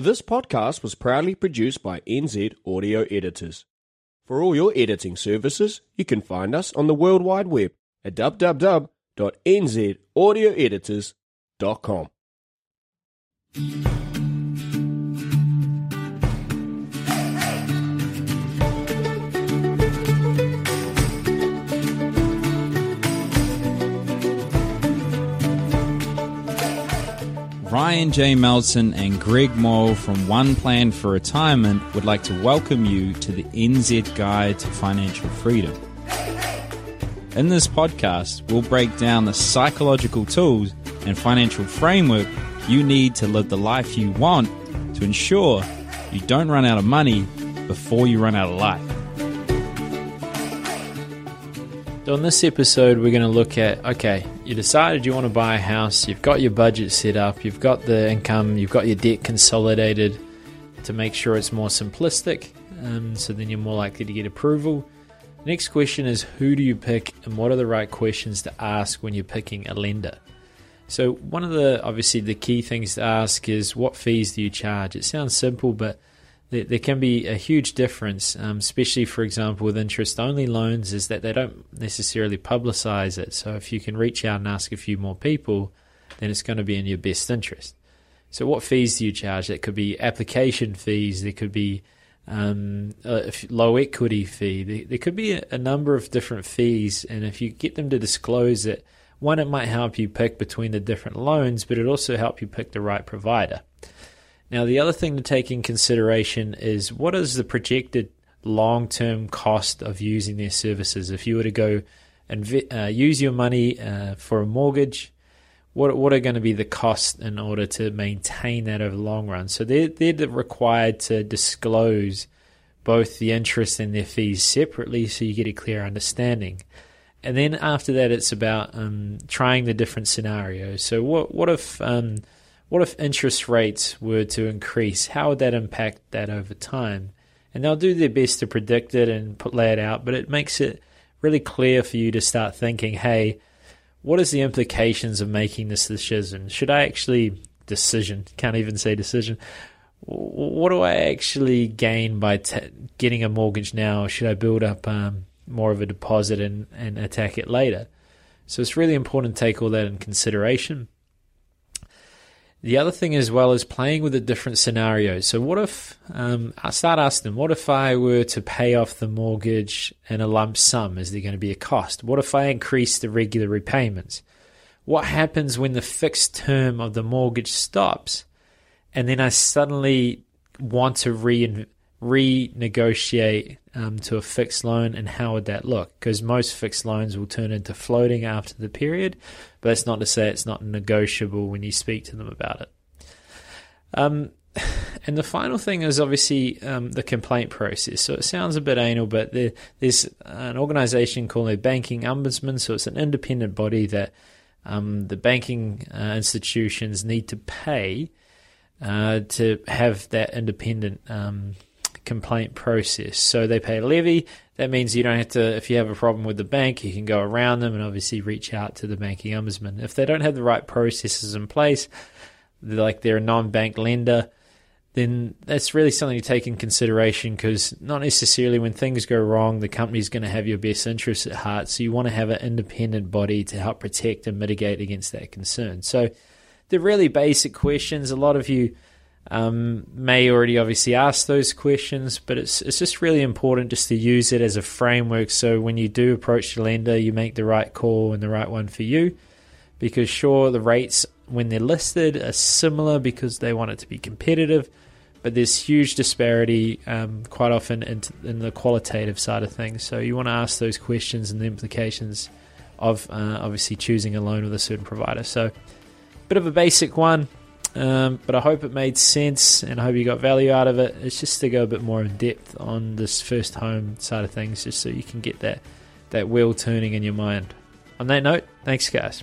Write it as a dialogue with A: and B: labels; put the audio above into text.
A: This podcast was proudly produced by NZ Audio Editors. For all your editing services, you can find us on the World Wide Web at www.nzaudioeditors.com.
B: Ryan J. Melson and Greg Moll from One Plan for Retirement would like to welcome you to the NZ Guide to Financial Freedom. In this podcast, we'll break down the psychological tools and financial framework you need to live the life you want to ensure you don't run out of money before you run out of life.
C: So, in this episode, we're going to look at okay, you decided you want to buy a house, you've got your budget set up, you've got the income, you've got your debt consolidated to make sure it's more simplistic, um, so then you're more likely to get approval. Next question is who do you pick and what are the right questions to ask when you're picking a lender? So, one of the obviously the key things to ask is what fees do you charge? It sounds simple, but there, there can be a huge difference, um, especially for example with interest only loans, is that they don't necessarily publicize it. So if you can reach out and ask a few more people, then it's going to be in your best interest. So what fees do you charge? That could be application fees. There could be um, a low equity fee. There, there could be a, a number of different fees, and if you get them to disclose it, one, it might help you pick between the different loans, but it also help you pick the right provider. Now, the other thing to take in consideration is what is the projected long term cost of using their services? If you were to go and uh, use your money uh, for a mortgage, what what are going to be the costs in order to maintain that over the long run? So they're they're required to disclose both the interest and their fees separately, so you get a clear understanding. And then after that, it's about um, trying the different scenarios. So what what if um, what if interest rates were to increase? How would that impact that over time? And they'll do their best to predict it and put, lay it out, but it makes it really clear for you to start thinking, hey, what is the implications of making this decision? Should I actually decision? Can't even say decision. What do I actually gain by t- getting a mortgage now? Should I build up um, more of a deposit and, and attack it later? So it's really important to take all that in consideration. The other thing as well is playing with the different scenarios. So, what if um, I start asking them, what if I were to pay off the mortgage in a lump sum? Is there going to be a cost? What if I increase the regular repayments? What happens when the fixed term of the mortgage stops and then I suddenly want to re- renegotiate um, to a fixed loan, and how would that look? Because most fixed loans will turn into floating after the period, but that's not to say it's not negotiable when you speak to them about it. Um, and the final thing is obviously um, the complaint process. So it sounds a bit anal, but there, there's an organisation called the banking ombudsman. So it's an independent body that um, the banking uh, institutions need to pay uh, to have that independent um, complaint process. So they pay a levy. That means you don't have to, if you have a problem with the bank, you can go around them and obviously reach out to the banking ombudsman. If they don't have the right processes in place, like they're a non bank lender, then that's really something to take in consideration because not necessarily when things go wrong, the company's going to have your best interests at heart. So you want to have an independent body to help protect and mitigate against that concern. So they're really basic questions. A lot of you um, may already obviously ask those questions, but it's it's just really important just to use it as a framework. So when you do approach the lender, you make the right call and the right one for you. Because sure, the rates when they're listed are similar because they want it to be competitive, but there's huge disparity um, quite often in, in, the qualitative side of things. So you want to ask those questions and the implications of uh, obviously choosing a loan with a certain provider. So, bit of a basic one. Um, but I hope it made sense and I hope you got value out of it. It's just to go a bit more in depth on this first home side of things, just so you can get that, that wheel turning in your mind. On that note, thanks, guys.